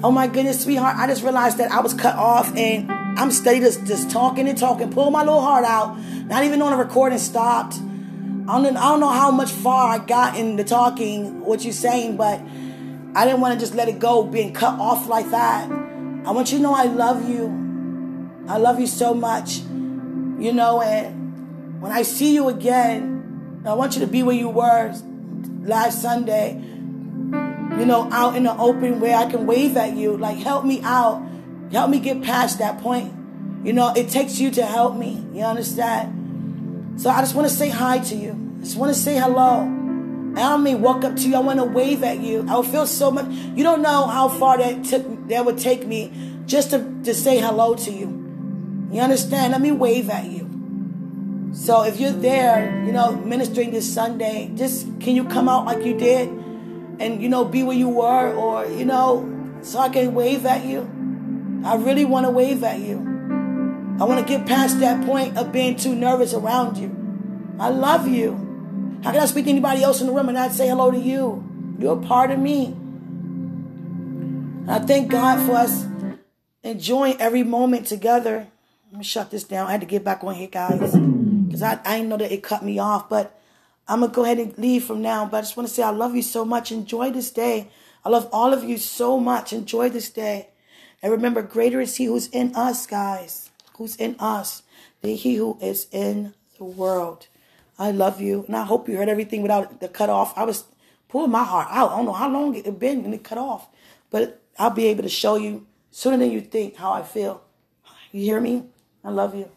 Oh my goodness, sweetheart, I just realized that I was cut off and I'm steady just, just talking and talking, pull my little heart out, not even on the recording stopped. I don't, I don't know how much far I got in the talking, what you're saying, but I didn't want to just let it go being cut off like that. I want you to know I love you. I love you so much. You know, and when I see you again, I want you to be where you were last Sunday. Know, out in the open where I can wave at you. Like, help me out. Help me get past that point. You know, it takes you to help me. You understand? So I just want to say hi to you. I just want to say hello. I don't mean walk up to you. I want to wave at you. I would feel so much. You don't know how far that took. That would take me just to, to say hello to you. You understand? Let me wave at you. So if you're there, you know, ministering this Sunday, just can you come out like you did and, you know, be where you were or, you know, so I can wave at you? I really want to wave at you. I want to get past that point of being too nervous around you. I love you. How can I speak to anybody else in the room and not say hello to you? You're a part of me. I thank God for us enjoying every moment together. Let me shut this down. I had to get back on here, guys, because I, I know that it cut me off. But I'm going to go ahead and leave from now. But I just want to say I love you so much. Enjoy this day. I love all of you so much. Enjoy this day. And remember, greater is He who's in us, guys, who's in us, than He who is in the world. I love you. And I hope you heard everything without the cut off. I was pulling my heart out. I don't know how long it been and it cut off. But I'll be able to show you sooner than you think how I feel. You hear me? I love you.